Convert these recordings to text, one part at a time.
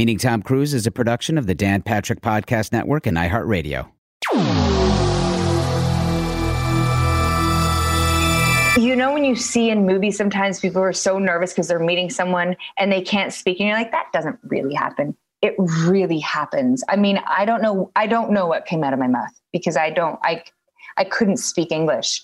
Meeting Tom Cruise is a production of the Dan Patrick Podcast Network and iHeartRadio. You know, when you see in movies, sometimes people are so nervous because they're meeting someone and they can't speak, and you're like, that doesn't really happen. It really happens. I mean, I don't know. I don't know what came out of my mouth because I don't. I I couldn't speak English,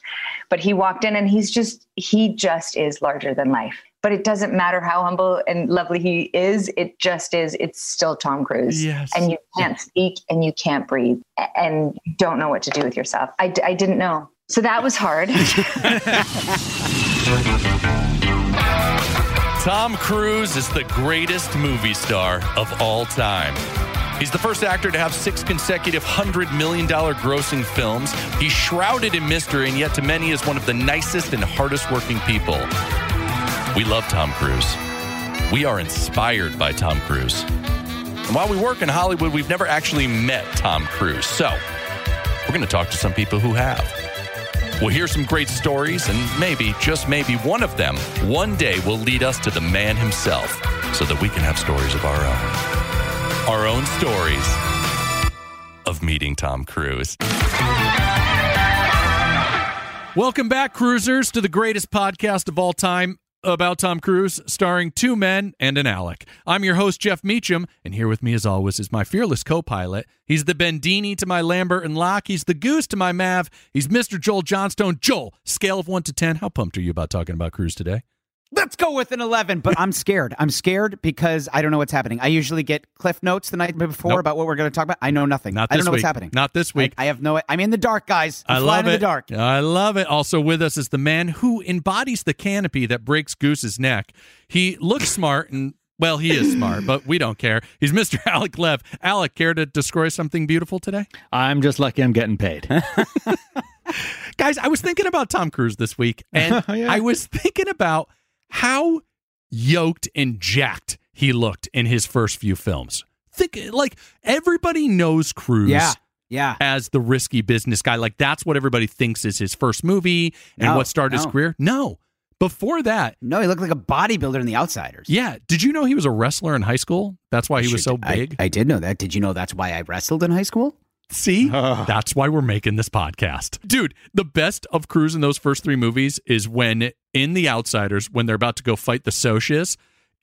but he walked in and he's just he just is larger than life. But it doesn't matter how humble and lovely he is. It just is. It's still Tom Cruise. Yes. And you can't speak and you can't breathe and don't know what to do with yourself. I, I didn't know. So that was hard. Tom Cruise is the greatest movie star of all time. He's the first actor to have six consecutive $100 million grossing films. He's shrouded in mystery, and yet to many is one of the nicest and hardest working people. We love Tom Cruise. We are inspired by Tom Cruise. And while we work in Hollywood, we've never actually met Tom Cruise. So we're going to talk to some people who have. We'll hear some great stories, and maybe, just maybe, one of them one day will lead us to the man himself so that we can have stories of our own. Our own stories of meeting Tom Cruise. Welcome back, cruisers, to the greatest podcast of all time about Tom Cruise, starring two men and an Alec. I'm your host, Jeff Meacham, and here with me, as always, is my fearless co pilot. He's the Bendini to my Lambert and Locke. He's the Goose to my Mav. He's Mr. Joel Johnstone. Joel, scale of 1 to 10, how pumped are you about talking about Cruise today? Let's go with an 11, but I'm scared. I'm scared because I don't know what's happening. I usually get cliff notes the night before Nope. about what we're going to talk about. I know nothing. Not I don't this know week. what's happening. Not this week. I, I have no. I'm in the dark, guys. I'm I flying love in it. the dark. I love it. Also with us is the man who embodies the canopy that breaks Goose's neck. He looks smart and well, he is smart, but we don't care. He's Mr. Alec Lev. Alec, care to destroy something beautiful today? I'm just lucky I'm getting paid. Guys, I was thinking about Tom Cruise this week, and oh, Yeah. I was thinking about how yoked and jacked he looked in his first few films. Think like everybody knows Cruise. Yeah. Yeah. as the risky business guy. Like that's what everybody thinks is his first movie and No, what started his career. No. Before that, No, he looked like a bodybuilder in The Outsiders. yeah. Did you know he was a wrestler in high school? That's why he was so Should- I- big. I, did know that. Did you know that's why I wrestled in high school? See? That's why we're making this podcast. Dude, the best of Cruise in those first three movies is when in The Outsiders, when they're about to go fight the Socs,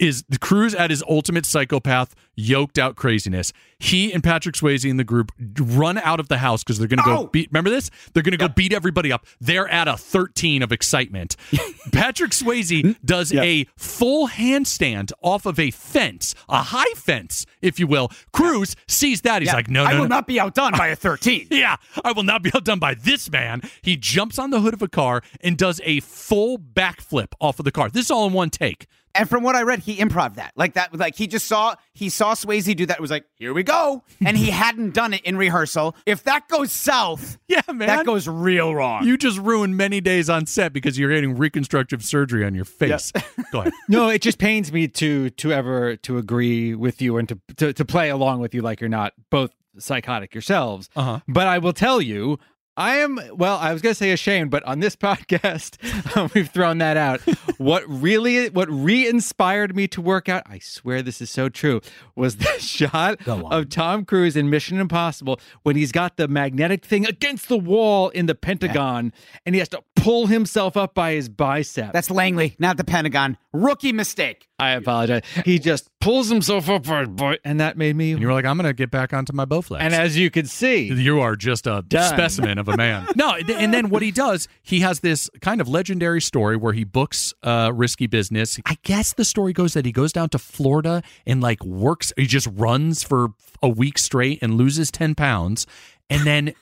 is Cruise at his ultimate psychopath, yoked out craziness. He and Patrick Swayze in the group run out of the house because they're going to go Oh! beat. Remember this? They're going to go beat everybody up. They're at a 13 of excitement. Patrick Swayze hmm? does a full handstand off of a fence, a high fence, if you will. Cruise sees that. He's like, no, no. I will no. not be outdone by a 13. Yeah, I will not be outdone by this man. He jumps on the hood of a car and does a full backflip off of the car. This is all in one take. And from what I read, he improv that. Like that like he just saw he saw Swayze do that. It was like, here we go. And he hadn't done it in rehearsal. If that goes south, Yeah, man. that goes real wrong. You just ruined many days on set because you're getting reconstructive surgery on your face. Go ahead. no, it just pains me to to ever to agree with you and to to, to play along with you like you're not both psychotic yourselves. Uh-huh. But I will tell you, I am well. I was going to say ashamed, but on this podcast, um, we've thrown that out. what really, what re-inspired me to work out? I swear this is so true. Was the shot of Tom Cruise in Mission Impossible when he's got the magnetic thing against the wall in the Pentagon, and he has to pull himself up by his bicep. That's Langley, not the Pentagon. Rookie mistake. I apologize. He just pulls himself up by his butt, and that made me. And you were like, I'm going to get back onto my Bowflex. And as you can see, You are just a Done. specimen of a man. no, and then what he does, he has this kind of legendary story where he books uh, risky business. I guess the story goes that he goes down to Florida and like works, he just runs for a week straight and loses 10 pounds. And then,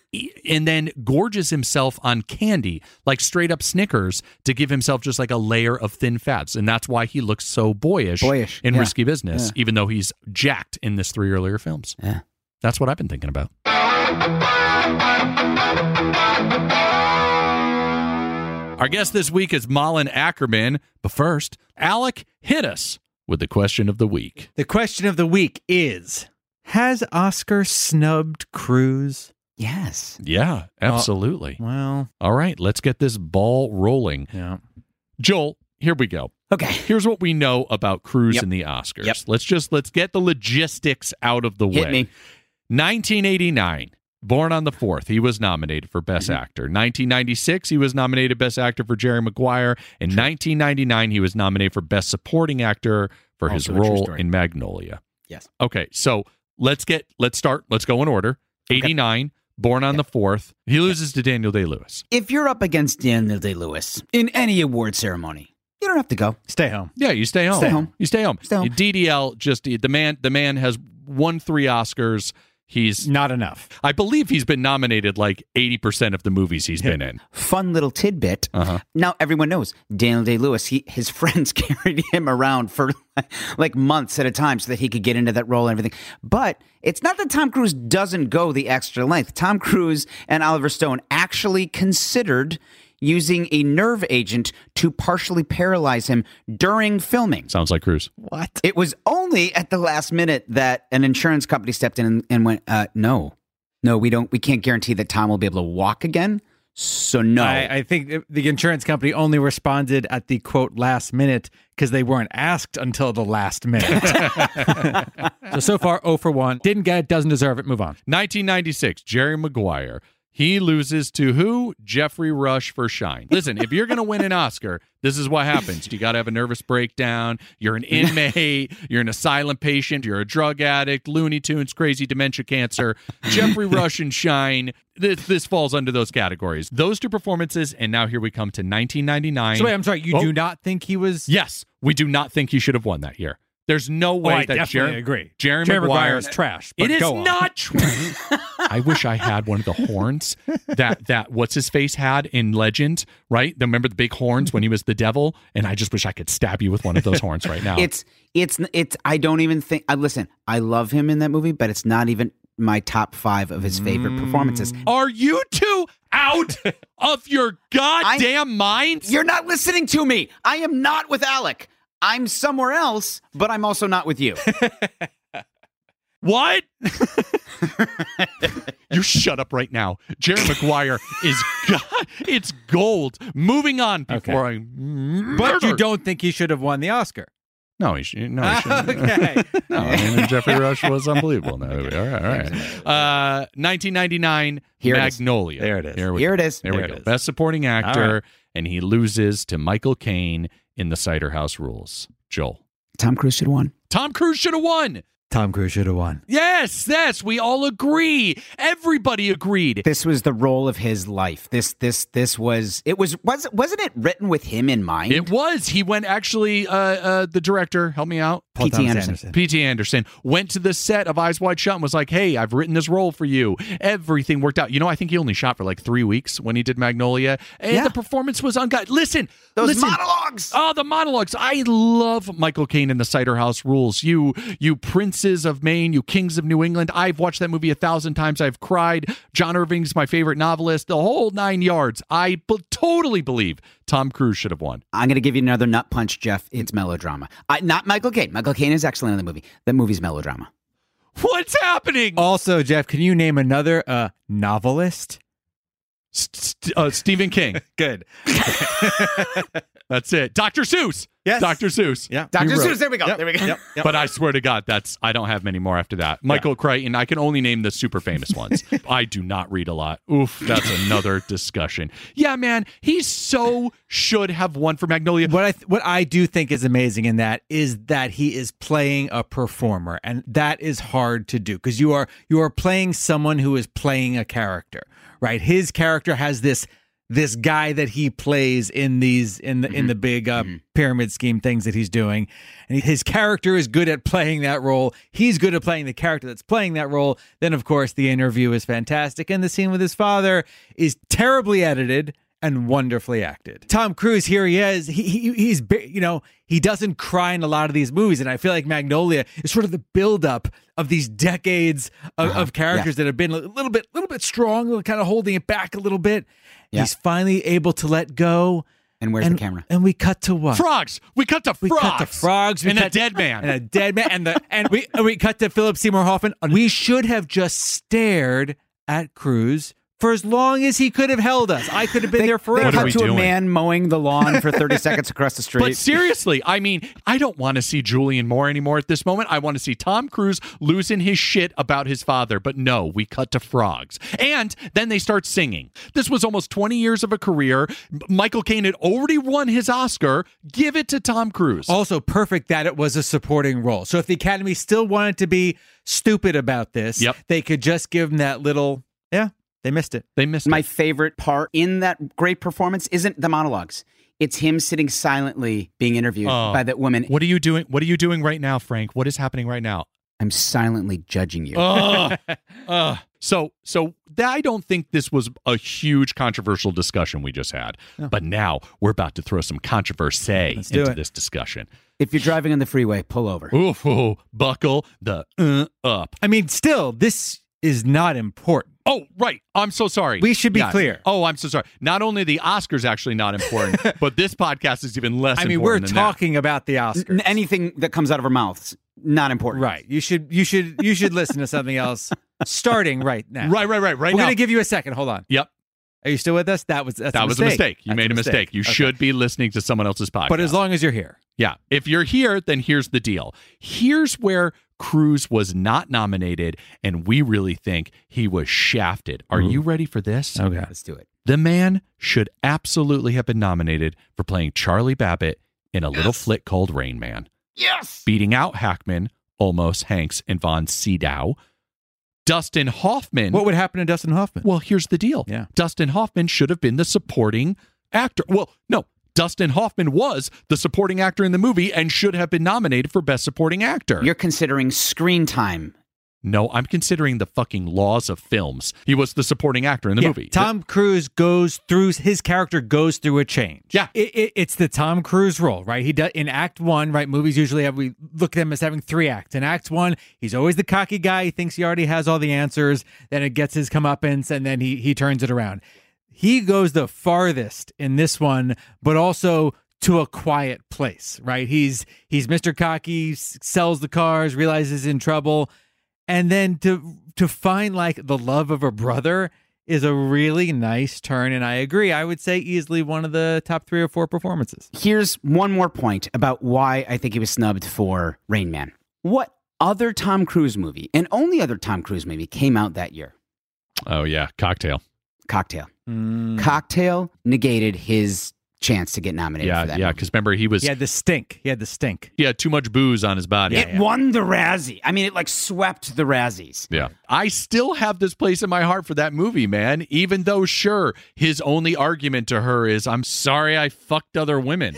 and then gorges himself on candy, like straight up Snickers, to give himself just like a layer of thin fats, and that's why he looks so boyish, Boyish, in yeah. risky business, even though he's jacked in this three earlier films. Yeah. That's what I've been thinking about. Our guest this week is Malin Akerman. But first, Alec hit us with the question of the week. the question of the week is: Has Oscar snubbed Cruise? Yes. Yeah, absolutely. Well, All right, let's get this ball rolling. yeah. Joel, here we go. Okay. Here's what we know about Cruise Yep. and the Oscars. Yep. Let's just let's get the logistics out of the Hit way. me. 1989, Born on the Fourth, he was nominated for Best Mm-hmm. Actor. 1996, he was nominated Best Actor for Jerry Maguire. In 1999, he was nominated for Best Supporting Actor for his Also a true role in Magnolia. Yes. Okay, so let's get let's start. Let's go in order. 89, Born on the Fourth. He loses to Daniel Day Lewis. If you're up against Daniel Day Lewis in any award ceremony, you don't have to go. Stay home. Yeah, you stay home. Stay home. You stay home. Stay home. DDL just the man. The man has won three Oscars. He's Not enough. I believe he's been nominated like 80% of the movies he's been in. Fun little tidbit. Uh-huh. Now everyone knows Daniel Day Lewis. He his friends carried him around for like months at a time so that he could get into that role and everything. But it's not that Tom Cruise doesn't go the extra length. Tom Cruise and Oliver Stone actually considered using a nerve agent to partially paralyze him during filming. Sounds like Cruise. What? It was only at the last minute that an insurance company stepped in and, and went, uh, "No, no, we don't. We can't guarantee that Tom will be able to walk again." So no, I, I think the insurance company only responded at the quote last minute because they weren't asked until the last minute. so so far, 0 for 1. Didn't get it, doesn't deserve it. Move on. 1996, Jerry Maguire. He loses to who? Geoffrey Rush for Shine. Listen, if you're going to win an Oscar, this is what happens. You got to have a nervous breakdown. You're an inmate. You're an asylum patient. You're a drug addict. Looney Tunes, crazy dementia, cancer. Geoffrey Rush and Shine. This, this falls under those categories. Those two performances, and now here we come to 1999. So wait, I'm sorry. You Oh. do not think he was. Yes, we do not think he should have won that year. There's no Oh, way I that definitely Jerry, agree. Jerry, Jerry Maguire, Maguire is trash. but It is on. not true. I wish I had one of the horns that that what's his face had in Legend, right? Remember the big horns when he was the devil, and I just wish I could stab you with one of those horns right now. it's it's it's. I don't even think. I listen. I love him in that movie, but it's not even my top five of his favorite performances. Mm. Are you two out of your goddamn minds? You're not listening to me. I am not with Alec. I'm somewhere else, but I'm also not with you. What? you shut up right now. Jerry Maguire is go- it's gold. Moving on before I But you don't think he should have won the Oscar. No, he should. No, he shouldn't. okay. No, I mean Geoffrey Rush was unbelievable. No, all right, all right. Uh, 1999, Here it is. Magnolia. There it is. Here we, Here it is. there we There go. it is. Best supporting actor, All right. and he loses to Michael Caine in The Cider House Rules. Joel. Tom Cruise should have won. Tom Cruise should have won. Tom Cruise should have won. Yes, yes, we all agree. Everybody agreed. This was the role of his life. This this this was it was was wasn't it written with him in mind? It was. He went actually. Uh, uh, the director, help me out. P.T. Thomas Anderson. P.T. Anderson went to the set of Eyes Wide Shut and was like, "Hey, I've written this role for you. Everything worked out. You know, I think he only shot for like three weeks when he did Magnolia, and Yeah. the performance was on. ungut. Listen, Those listen. monologues. Oh, the monologues! I love Michael Caine in the Cider House Rules. You, you princes of Maine, you kings of New England. I've watched that movie a thousand times. I've cried. John Irving's my favorite novelist. The whole nine yards. I totally believe Tom Cruise should have won. I'm going to give you another nut punch, Jeff. It's melodrama. I, not Michael Caine. Michael Caine is excellent in the movie. The movie's melodrama. What's happening? Also, Jeff, can you name another uh, novelist? St- st- uh, Stephen King. Good. That's it. Dr. Seuss. Yes. Dr. Seuss. Yeah. Dr. You wrote- Seuss, there we go. Yep, There we go. Yep. Yep. But I swear to God, that's I don't have many more after that. Michael Crichton, I can only name the super famous ones. I do not read a lot. Oof, that's another discussion. Yeah, man, he so should have won for Magnolia. what I th- what I do think is amazing in that is that he is playing a performer, and that is hard to do because you are you are playing someone who is playing a character, right? His character has this this guy that he plays in these in the in mm-hmm. the big uh, mm-hmm. pyramid scheme things that he's doing, and his character is good at playing that role. He's good at playing the character that's playing that role. Then, of course, the interview is fantastic, and the scene with his father is terribly edited and wonderfully acted. Tom Cruise, here he is. He, he he's you know he doesn't cry in a lot of these movies, and I feel like Magnolia is sort of the buildup of these decades of, uh-huh. of characters that have been a little bit, little bit strong, kind of holding it back a little bit. Yeah. He's finally able to let go. And where's and, the camera? And we cut to what? Frogs. We cut to frogs. We cut to frogs. We and cut a dead man. And a dead man. And the and we and we cut to Philip Seymour Hoffman. We should have just stared at Cruise for as long as he could have held us. I could have been there forever. What are cut to doing? a man mowing the lawn for 30 seconds across the street. But seriously, I mean, I don't want to see Julianne Moore anymore at this moment. I want to see Tom Cruise losing his shit about his father. But no, we cut to frogs. And then they start singing. This was almost 20 years of a career. Michael Caine had already won his Oscar. Give it to Tom Cruise. also perfect that it was a supporting role. So if the Academy still wanted to be stupid about this, Yep. they could just give him that little, yeah, they missed it. they missed it. my it. favorite part in that great performance isn't the monologues. It's him sitting silently being interviewed Oh. by that woman. What are you doing? What are you doing right now, Frank? What is happening right now? I'm silently judging you. Ugh. Ugh. So, so that, I don't think this was a huge controversial discussion we just had. But now we're about to throw some controversy Let's into it. this discussion. If you're driving on the freeway, pull over. Oof, ooh, buckle the uh, up. I mean, still, this is not important. Oh, right. I'm so sorry. We should be clear. Oh, I'm so sorry. Not only the Oscars actually not important, but this podcast is even less. I mean, we're important than that. talking about the Oscars. N- anything that comes out of our mouths, not important. Right. You should you should you should listen to something else starting right now. Right, right, right, right We're now. gonna give you a second. Hold on. yep, Are you still with us? That was that's that a was a mistake. You That's made a mistake. You Okay. should be listening to someone else's podcast. But as long as you're here. Yeah. If you're here, then here's the deal. Here's where Cruise was not nominated, and we really think he was shafted. Are you ready for this? Okay. Let's do it. The man should absolutely have been nominated for playing Charlie Babbitt in a little flick called Rain Man. Yes. Beating out Hackman, Olmos, Hanks, and Von Sydow. Dustin Hoffman. What would happen to Dustin Hoffman? Well, here's the deal. Yeah. Dustin Hoffman should have been the supporting actor. Well, no, Dustin Hoffman was the supporting actor in the movie and should have been nominated for Best Supporting Actor. You're considering screen time. no, I'm considering the fucking laws of films. He was the supporting actor in the Yeah, movie. Tom Cruise goes through his character goes through a change. Yeah. it, it, it's the Tom Cruise role, right? He does in Act One, right? Movies usually have we look at them as having three acts. In Act One, he's always the cocky guy. He thinks he already has all the answers. Then it gets his comeuppance, and then he he turns it around. He goes the farthest in this one, but also to a quiet place, right? He's he's Mr. Cocky, sells the cars, realizes he's in trouble, and then to to find like the love of a brother is a really nice turn and i agree i would say easily one of the top three or four performances Here's one more point about why I think he was snubbed for Rain Man. What other Tom Cruise movie, and only other Tom Cruise movie, came out that year? oh, yeah. Cocktail. Cocktail. Mm. Cocktail negated his chance to get nominated for Yeah, that. yeah. Because remember, he was he had the stink he had the stink he had too much booze on his body. It won the Razzie. I mean, it like swept the Razzies. Yeah. I still have this place in my heart for that movie, man. Even though, sure, his only argument to her is, I'm sorry I fucked other women.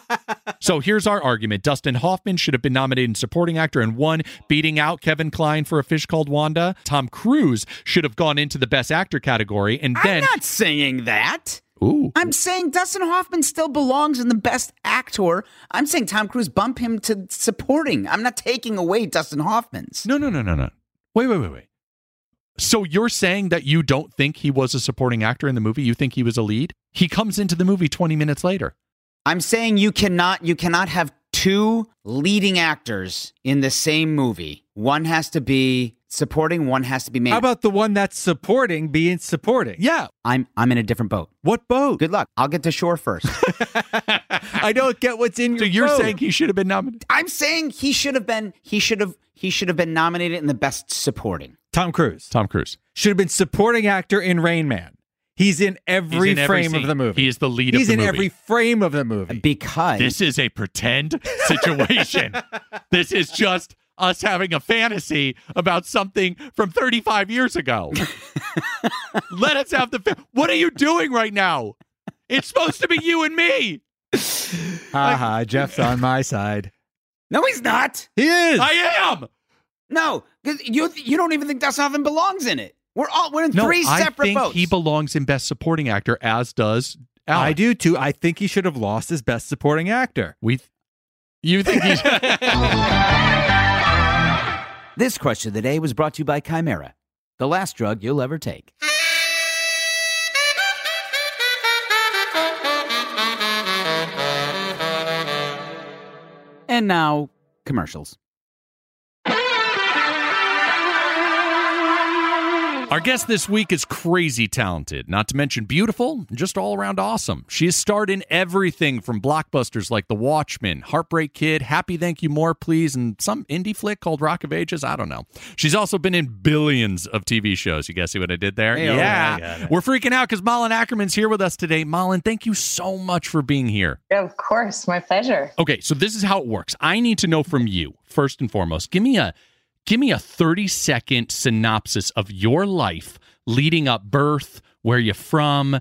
so here's our argument Dustin Hoffman should have been nominated in supporting actor and won, beating out Kevin Kline for A Fish Called Wanda. Tom Cruise should have gone into the best actor category. And then. I'm not saying that. Ooh. I'm saying Dustin Hoffman still belongs in the best actor. I'm saying Tom Cruise bump him to supporting. I'm not taking away Dustin Hoffman's. No, no, no, no, no. Wait, wait, wait, wait. So you're saying that you don't think he was a supporting actor in the movie? You think he was a lead? He comes into the movie 20 minutes later. I'm saying you cannot you cannot have two leading actors in the same movie. One has to be supporting, one has to be made. how about the one that's supporting being supporting Yeah. I'm I'm in a different boat. what boat Good luck. I'll get to shore first. i don't get what's in your So your you're boat. saying he should have been nominated? I'm saying he should have been he should have he should have been nominated in the best supporting. tom cruise Tom Cruise. should have been supporting actor in rain man he's in every He's in frame scene. of the movie He is the lead he's of the in movie. every frame of the movie Because This is a pretend situation. this is just us having a fantasy about something from 35 years ago. Let us have the. Fa- what are you doing right now? It's supposed to be you and me. haha jeff's on my side No, he's not. he is I am. No, because you you don't even think Dustin Hoffman belongs in it. We're all we're in No, three I separate think votes. he belongs in Best Supporting Actor, as does Alec. I do too. I think he should have lost his best supporting actor. We. You think he's? This question of the day was brought to you by Chimera, the last drug you'll ever take. And now, commercials. Our guest this week is crazy talented, not to mention beautiful, just all around awesome. She has starred in everything from blockbusters like The Watchmen, Heartbreak Kid, Happy Thank You More Please, and some indie flick called Rock of Ages. I don't know. She's also been in billions of TV shows. You guys see what I did there? Hey, oh, yeah. We're freaking out because Malin Akerman's here with us today. Malin, thank you so much for being here. Of course, my pleasure. Okay, so this is how it works. I need to know from you, first and foremost, give me a give me a 30 second synopsis of your life leading up birth, where you're from,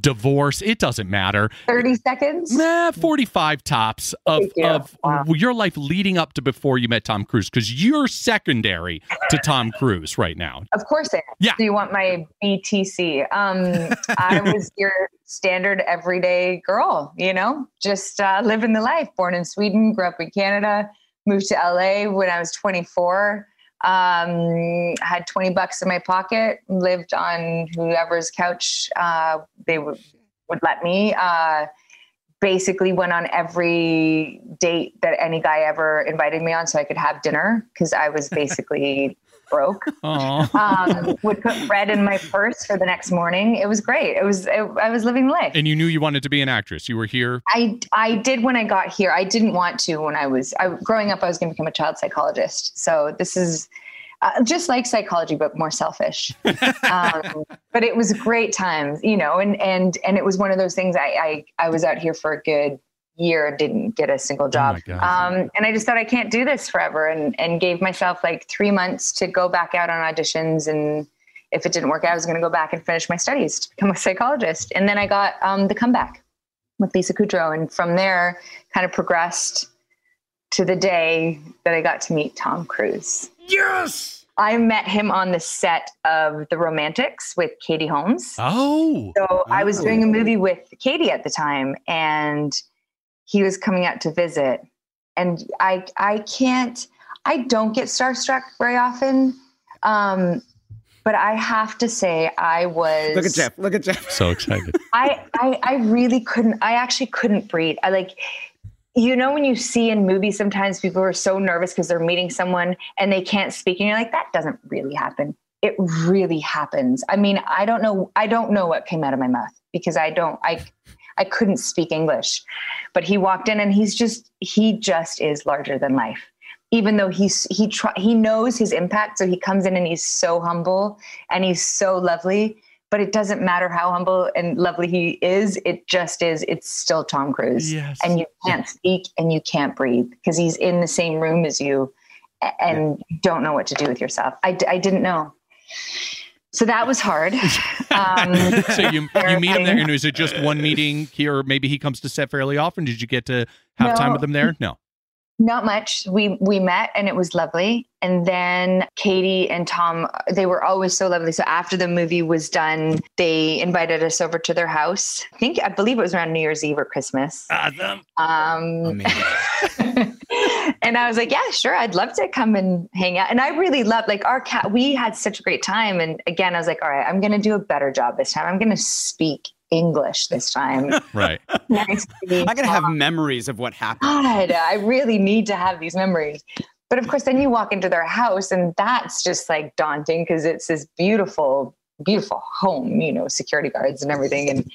divorce. It doesn't matter. 30 seconds? Nah, 45 tops of, you. of Wow. your life leading up to before you met Tom Cruise because you're secondary to Tom Cruise right now. Of course I am. Yeah. Do you want my BTC? Um, I was your standard everyday girl, you know, just uh, living the life. Born in Sweden, grew up in Canada, moved to LA when I was 24. Um, had 20 bucks in my pocket, lived on whoever's couch uh, they would, would let me. Uh, basically went on every date that any guy ever invited me on so I could have dinner because I was basically broke um, would put bread in my purse for the next morning. It was great. It was it, I was living life. and you knew you wanted to be an actress. You were here. I I did when I got here. I didn't want to when I was I, growing up. I was going to become a child psychologist. So this is. Uh, just like psychology, but more selfish. um, but it was great times, you know, and and and it was one of those things. I I, I was out here for a good year, didn't get a single job, God. um, and I just thought I can't do this forever, and and gave myself like three months to go back out on auditions, and if it didn't work out, I was going to go back and finish my studies to become a psychologist, and then I got um, the comeback with Lisa Kudrow, and from there, kind of progressed to the day that I got to meet Tom Cruise. Yes. I met him on the set of The Romantics with Katie Holmes. Oh, So I was doing a Oh. movie with Katie at the time, and he was coming out to visit. And I I can't I don't get starstruck very often. Um, but I have to say I was Look at Jeff. Look at Jeff. so excited. I, I I really couldn't I actually couldn't breathe. I like you know when you see in movies sometimes people are so nervous because they're meeting someone and they can't speak and you're like that doesn't really happen. It really happens. I mean, I don't know I don't know what came out of my mouth because I don't I I couldn't speak English. But he walked in and he's just he just is larger than life. Even though he's he try, he knows his impact so he comes in and he's so humble and he's so lovely but it doesn't matter how humble and lovely he is. It just is. It's still Tom Cruise. Yes. And you can't speak and you can't breathe because he's in the same room as you and you don't know what to do with yourself. I, I didn't know. So that was hard. Um, so you you meet him there, and is it just one meeting here, or maybe he comes to set fairly often? Did you get to have time with him there? No. Not much. We we met and it was lovely. And then Katie and Tom, they were always so lovely. So after the movie was done, they invited us over to their house. I think I believe it was around New Year's Eve or Christmas. Awesome. Um, and I was like, yeah, sure, I'd love to come and hang out. And I really loved like our cat. We had such a great time. And again, I was like, all right, I'm going to do a better job this time. I'm going to speak English this time. Right. Nice I'm gonna have memories of what happened. God, I really need to have these memories. But of course, then you walk into their house, and that's just like daunting because it's this beautiful, beautiful home, you know, security guards and everything. And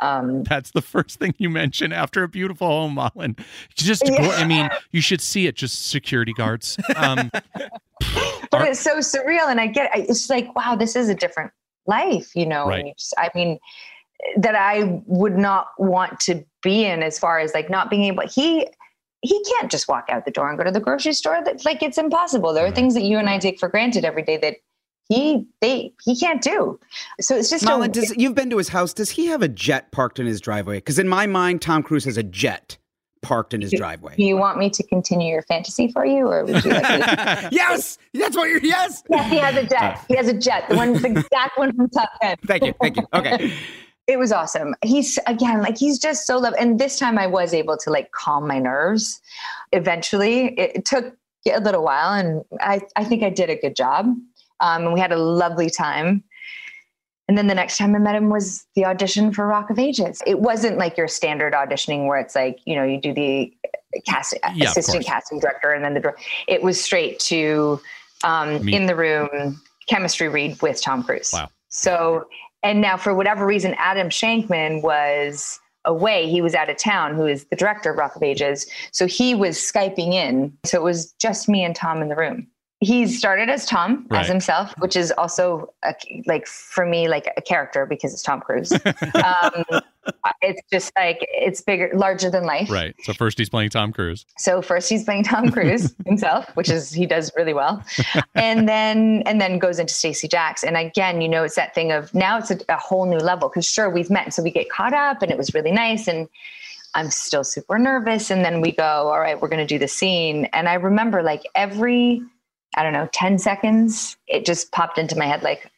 um, That's the first thing you mention after a beautiful home, Mullen. Just, Yeah. I mean, you should see it. Just security guards. Um, but Are- it's so surreal, and I get it's like, wow, this is a different life, you know. Right. And you just, I mean, that I would not want to be in as far as like not being able. He he can't just walk out the door and go to the grocery store. That like it's impossible. There are mm-hmm. things that you and I take for granted every day that he they he can't do. So it's just Mullen, a, does, you've been to his house. Does he have a jet parked in his driveway? Because in my mind, Tom Cruise has a jet parked in his driveway. do you want me to continue your fantasy for you, or would you like to? yes, that's what you're. Yes. yes, he has a jet. Uh. He has a jet. The one, the exact one from Top Gun. Thank you. Thank you. Okay. it was awesome. He's again like he's just so love. And this time I was able to like calm my nerves. Eventually, it, took a little while, and I I think I did a good job. Um, and we had a lovely time. And then the next time I met him was the audition for Rock of Ages. It wasn't like your standard auditioning where it's like you know you do the cast Yeah, assistant casting director and then the it was straight to um, in the room chemistry read with Tom Cruise. Wow. So, and now for whatever reason, Adam Shankman was away. He was out of town, who is the director of Rock of Ages. So he was Skyping in. So it was just me and Tom in the room. He started as Tom, Right. as himself, which is also a, like for me, like a character because it's Tom Cruise. um, Uh, it's just like, it's bigger, larger than life. Right. So first he's playing Tom Cruise. So first he's playing Tom Cruise himself, which is he does really well, and then and then goes into Stacee Jaxx. And again, you know, it's that thing of now it's a, a whole new level because sure we've met, so we get caught up, and it was really nice, and I'm still super nervous, and then we go, all right, we're going to do the scene, and I remember like every I don't know ten seconds, it just popped into my head like,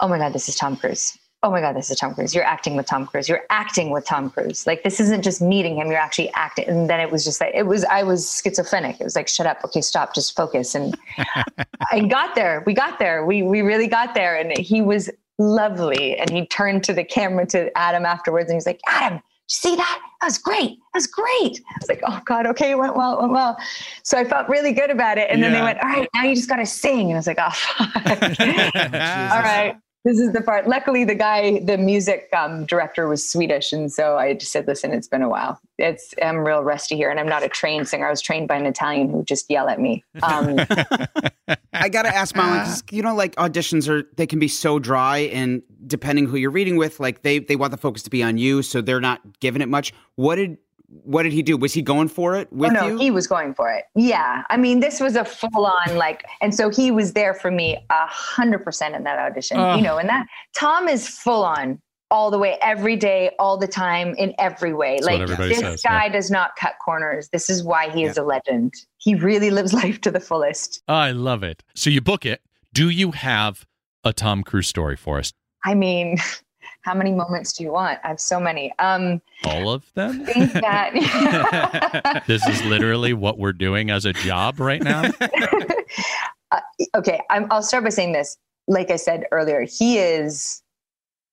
oh my god, this is Tom Cruise. Oh my God, this is Tom Cruise. You're acting with Tom Cruise. You're acting with Tom Cruise. Like this isn't just meeting him. You're actually acting. And then it was just like it was. I was schizophrenic. It was like, shut up. Okay, stop. Just focus. And I got there. We got there. We we really got there. And he was lovely. And he turned to the camera to Adam afterwards, and he's like, Adam, you see that? That was great. That was great. I was like, oh God, okay, it went well, it went well. So I felt really good about it. And then they went, all right, now you just got to sing. And I was like, oh, fuck. all right. This is the part. Luckily, the guy, the music um, director was Swedish. And so I just said, listen, it's been a while. It's, I'm real rusty here. And I'm not a trained singer. I was trained by an Italian who just yell at me. Um, I gotta ask Molly, 'cause, you know, like auditions are they can be so dry, and depending who you're reading with, like they they want the focus to be on you, so they're not giving it much. What did what did he do? Was he going for it oh, with oh, no, you? he was going for it. Yeah. I mean, this was a full on like, and so he was there for me a hundred percent in that audition, Oh. you know, and that Tom is full on all the way, every day, all the time, in every way. Like this says, guy does not cut corners. This is why he is a legend. He really lives life to the fullest. I love it. So you book it. Do you have a Tom Cruise story for us? I mean, how many moments do you want? I have so many. Um, All of them? Think that this is literally what we're doing as a job right now. uh, okay, I'm, I'll start by saying this. Like I said earlier, he is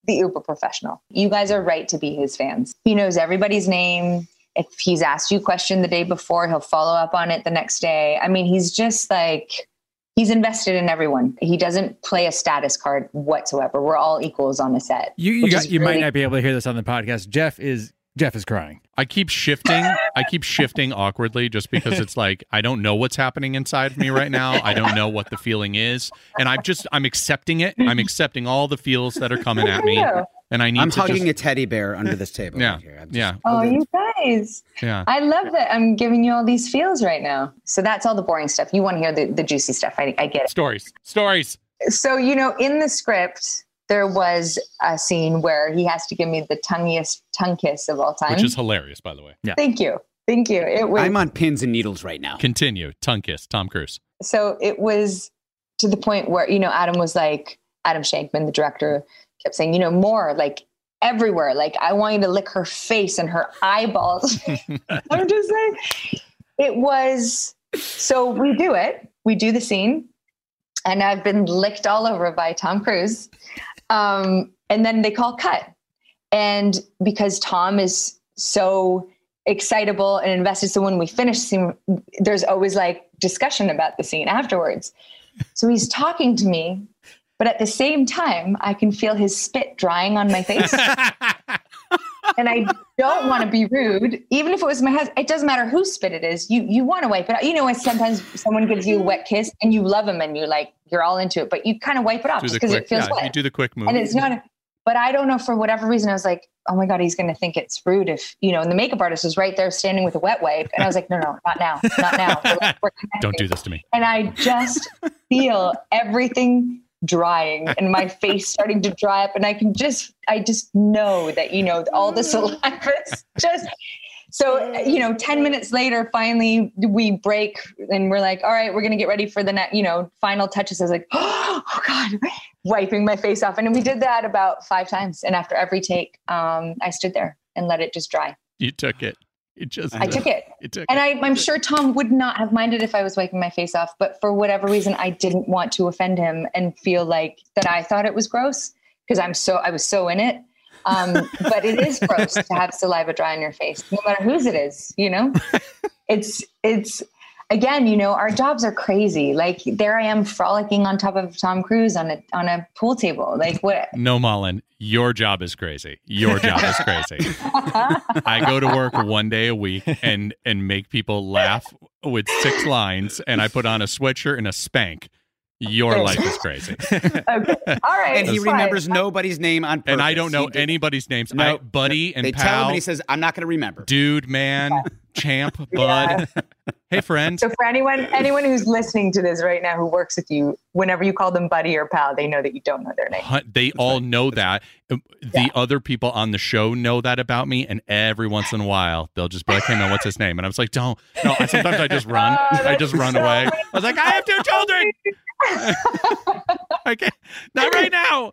the uber professional. You guys are right to be his fans. He knows everybody's name. If he's asked you a question the day before, he'll follow up on it the next day. I mean, he's just like, he's invested in everyone. He doesn't play a status card whatsoever. We're all equals on the set. You you, which got, is you might not be able to hear this on the podcast. Jeff is Jeff is crying. I keep shifting. I keep shifting awkwardly just because it's like I don't know what's happening inside of me right now. I don't know what the feeling is, and I'm just I'm accepting it. I'm accepting all the feels that are coming at me, and I need I'm to hugging just, a teddy bear under this table. Yeah, right here. I'm just- yeah. Oh, you guys. yeah. I love that I'm giving you all these feels right now. So that's all the boring stuff. You want to hear the, the juicy stuff. I, I get it. Stories, stories. so you know in the script there was a scene where he has to give me the tongueiest tongue kiss of all time Which is hilarious, by the way. Yeah. thank you thank you it was I'm on pins and needles right now. Continue. Tongue kiss. Tom Cruise. so it was to the point where you know adam was like adam shankman the director kept saying you know more like everywhere like i want you to lick her face and her eyeballs i'm just saying it was so we do it we do the scene and i've been licked all over by tom cruise um, and then they call cut. And because tom is so excitable and invested so when we finish scene there's always like discussion about the scene afterwards. So he's talking to me but at the same time i can feel his spit drying on my face and I don't want to be rude, even if it was my husband. It doesn't matter whose spit it is. You you want to wipe it out. You know, sometimes someone gives you a wet kiss and you love them and you're like you're all into it, but you kind of wipe it off just because it feels Yeah, you wet. do the quick move. And it's not. A, but I don't know for whatever reason. I was like, oh my god, he's going to think it's rude if you know. And the makeup artist was right there standing with a wet wipe, and I was like, no, no, not now, not now. Don't do this to me. and I just feel everything drying and my face starting to dry up. And I can just I just know that you know all the saliva is just so you know 10 minutes later finally we break and we're like all right we're going to get ready for the net you know final touches. I was like oh god wiping my face off. And we did that about 5 times. And after every take um I stood there and let it just dry. You took it. You just. I took it You took and it. I, I'm sure Tom would not have minded if I was wiping my face off, but for whatever reason, I didn't want to offend him and feel like that I thought it was gross because I'm so I was so in it. Um, but it is gross to have saliva dry on your face, no matter whose it is. You know, it's it's. Again, you know, our jobs are crazy. Like there I am frolicking on top of Tom Cruise on a on a pool table. Like what? No, Mullen, your job is crazy. Your job is crazy. I go to work one day a week and and make people laugh with six lines, and I put on a sweatshirt and a spank. Your life is crazy. okay. All right. And he fine. remembers nobody's name on purpose. and I don't know anybody's names. No, I, buddy and They pal, tell him and he says, I'm not going to remember. dude, man, champ, bud. Hey, friend. So for anyone anyone who's listening to this right now who works with you, whenever you call them buddy or pal, they know that you don't know their name. They all know that. Um, The other people on the show know that about me, and every once in a while they'll just be like, "Hey man, what's his name?" And I was like, "Don't." No, I, sometimes I just run. Oh, I just run so away. I was like, "I have two children. I can't. Not right now."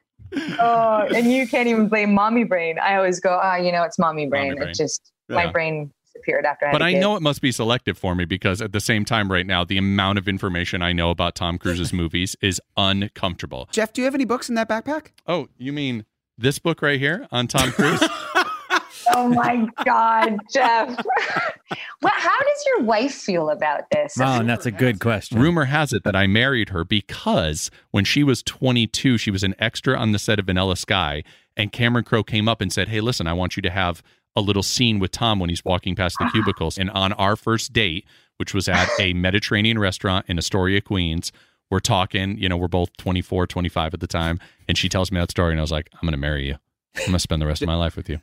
Oh, and you can't even blame mommy brain. I always go, ah, you know, it's mommy brain. brain. It just my brain disappeared after I But a I kid. know it must be selective for me because at the same time, right now, the amount of information I know about Tom Cruise's movies is uncomfortable. Jeff, do you have any books in that backpack? Oh, you mean this book right here on Tom Cruise? Oh my God, Jeff. well, how does your wife feel about this? Wow, that's a good question. Rumor has it that I married her because when she was 22, she was an extra on the set of Vanilla Sky, and Cameron Crowe came up and said, "Hey, listen, I want you to have a little scene with Tom when he's walking past the cubicles." And on our first date, which was at a Mediterranean restaurant in Astoria, Queens, we're talking. You know, we're both 24, 25 at the time, and she tells me that story, and I was like, "I'm going to marry you. I'm going to spend the rest of my life with you."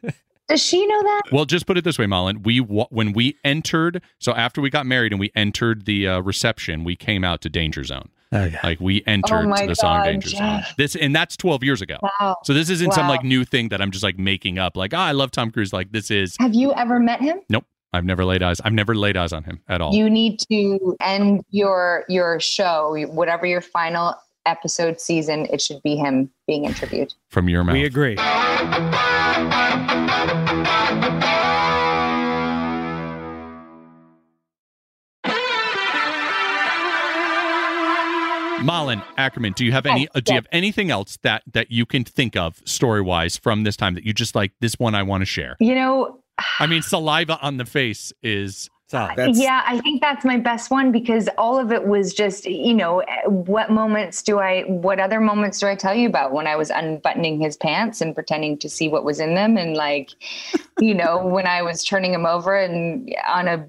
Does she know that? Well, just put it this way, Malin. We when we entered, so after we got married and we entered the uh, reception, we came out to Danger Zone. Okay. Like we entered Oh my the song God, Danger Zone. This and that's 12 years ago. Wow. So this isn't some like new thing that I'm just like making up. Like, oh, I love Tom Cruise. Like this is Have you ever met him? nope. I've never laid eyes. I've never laid eyes on him at all. You need to end your your show, whatever your final episode season, it should be him being interviewed. from your mouth. We agree. Malin Akerman, do you have any? Yes, uh, do you yes. have anything else that that you can think of story wise from this time that you just like? This one I want to share. You know, I mean, saliva on the face is Solid. That's- yeah, I think that's my best one because all of it was just, you know, what moments do I, what other moments do I tell you about when I was unbuttoning his pants and pretending to see what was in them? And like, you know, when I was turning him over and on a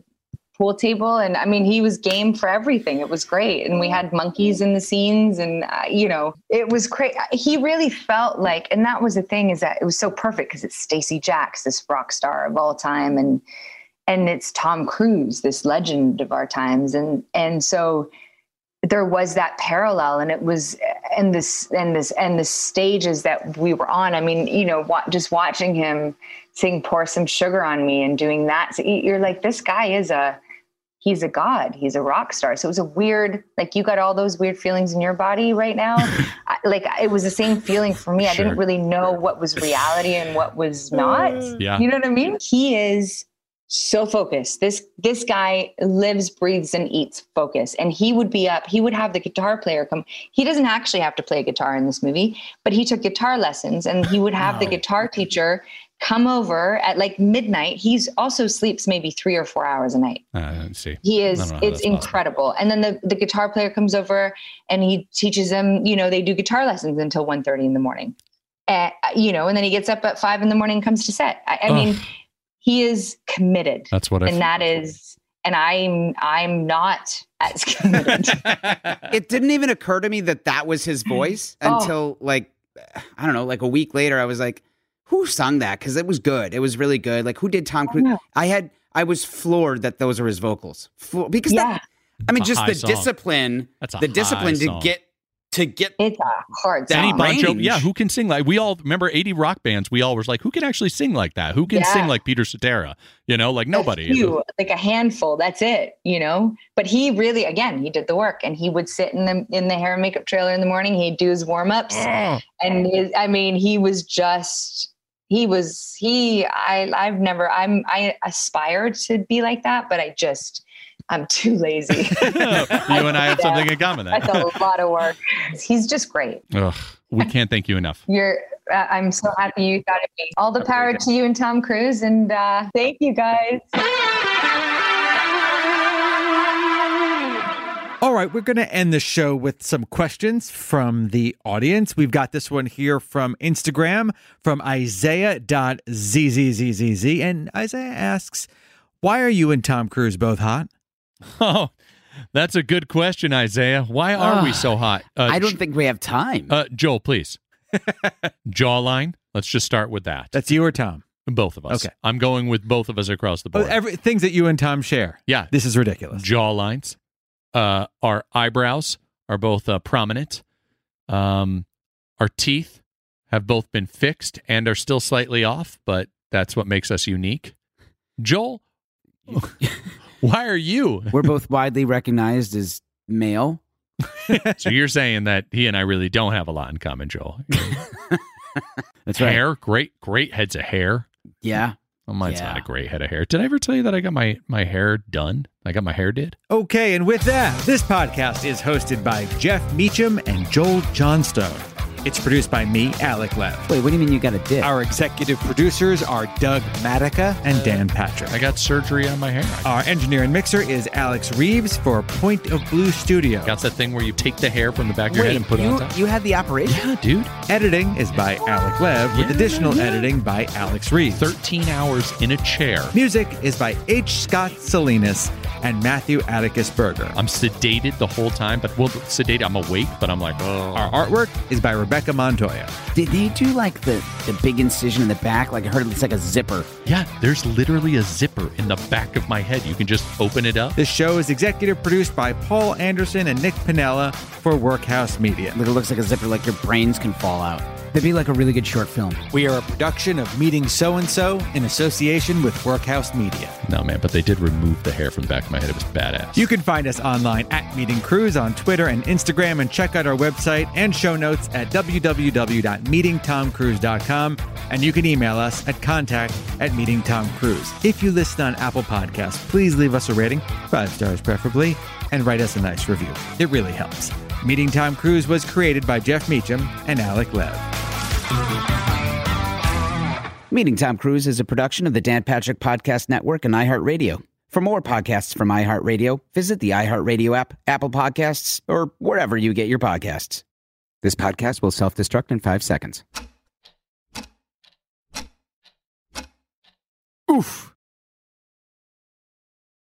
pool table. And I mean, he was game for everything. It was great. And we had monkeys in the scenes and, uh, you know, it was great. He really felt like, and that was the thing is that it was so perfect because it's Stacee Jaxx, this rock star of all time. And, and it's Tom Cruise, this legend of our times, and and so there was that parallel, and it was and this and this and the stages that we were on. I mean, you know, wa- just watching him sing "Pour Some Sugar on Me" and doing that, so you're like, this guy is a he's a god, he's a rock star. So it was a weird, like you got all those weird feelings in your body right now. I, like it was the same feeling for me. I didn't really know what was reality and what was not. Mm. yeah. You know what I mean? He is so focused. This this guy lives, breathes, and eats focus. And he would be up. He would have the guitar player come. He doesn't actually have to play guitar in this movie, but he took guitar lessons, and he would have the guitar teacher come over at like midnight. He's also sleeps maybe three or four hours a night. Uh, let's see. He is don't know how it's that's possible. incredible. And then the, the guitar player comes over and he teaches them, you know, they do guitar lessons until 1.30 in the morning. Uh, you know, and then he gets up at five in the morning and comes to set. I, I Ugh. mean, he is committed. That's what I. and that is and I'm I'm not as committed. it didn't even occur to me that that was his voice Oh. until like I don't know, like a week later. I was like, "Who sung that?" Because it was good. It was really good. Like, who did Tom Cruise? know. I had, I was floored that those are his vocals. Flo- because yeah, that, I mean, a just the song. discipline, That's a the discipline high to get to get. it's a hard Danny song. Danny Bonjo, range. yeah, who can sing like we all remember 80 rock bands? We all was like, who can actually sing like that? Who can Yeah. sing like Peter Cetera? You know, like nobody. A few, like a handful. That's it. You know. But he really, again, he did the work, and he would sit in the in the hair and makeup trailer in the morning. He'd do his warm ups, Oh, and his, I mean, he was just. He was he. I I've never. I'm. I aspire to be like that, but I just. I'm too lazy. you and I have something in common. Then. That's a lot of work. He's just great. Ugh, we can't thank you enough. You're. Uh, I'm so happy you thought of me. All the power to you and Tom Cruise, and uh, thank you guys. All right, we're going to end the show with some questions from the audience. We've got this one here from Instagram from Isaiah.zzzzz. And Isaiah asks, Why are you and Tom Cruise both hot? Oh, that's a good question, Isaiah. Why are we so hot? Uh, I don't think we have time. Uh, Joel, please. Jawline. Let's just start with that. That's you or Tom? both of us. Okay. I'm going with both of us across the Oh, board. every, things that you and Tom share. yeah. This is ridiculous. Jawlines. Uh, our eyebrows are both uh, prominent. Um, our teeth have both been fixed and are still slightly off, but that's what makes us unique. Joel, why are you? We're both widely recognized as male. So you're saying that he and I really don't have a lot in common, Joel. That's right. Hair, great, great heads of hair. Yeah. Oh, mine's Yeah. not a great head of hair. Did I ever tell you that I got my my hair done? I got my hair did. Okay, and with that, this podcast is hosted by Jeff Meacham and Joel Johnstone. It's produced by me, Alec Lev. Wait, what do you mean you got a dick? Our executive producers are Doug Matica and Dan Patrick. I got surgery on my hair. Our engineer and mixer is Alex Reeves for Point of Blue Studio. Got that thing where you take the hair from the back of your Wait, head and put it on top. you had the operation? Yeah, dude. Editing is by Alec Lev, with Yeah, additional yeah. editing by Alex Reeves. 13 hours in a chair. Music is by H. Scott Salinas and Matthew Atticus Berger. I'm sedated the whole time, but well, sedated. I'm awake, but I'm like, oh. Our artwork is by Rebecca Montoya. Did they do like the, the big incision in the back? Like I heard it's like a zipper. Yeah, there's literally a zipper in the back of my head. You can just open it up. This show is executive produced by Paul Anderson and Nick Panella for Workhouse Media. Like it looks like a zipper, like your brains can fall out. It'd be like a really good short film. We are a production of Meeting So and So in association with Workhouse Media. No, man, but they did remove the hair from the back of my head. It was badass. You can find us online at Meeting Cruise on Twitter and Instagram and check out our website and show notes at www.meetingtomcruise.com. And you can email us at contact at meetingtomcruise. If you listen on Apple Podcasts, please leave us a rating, five stars preferably, and write us a nice review. It really helps. Meeting Tom Cruise was created by Jeff Meacham and Alec Lev. Meeting Tom Cruise is a production of the Dan Patrick Podcast Network and iHeartRadio. For more podcasts from iHeartRadio, visit the iHeartRadio app, Apple Podcasts, or wherever you get your podcasts. This podcast will self destruct in five seconds. Oof.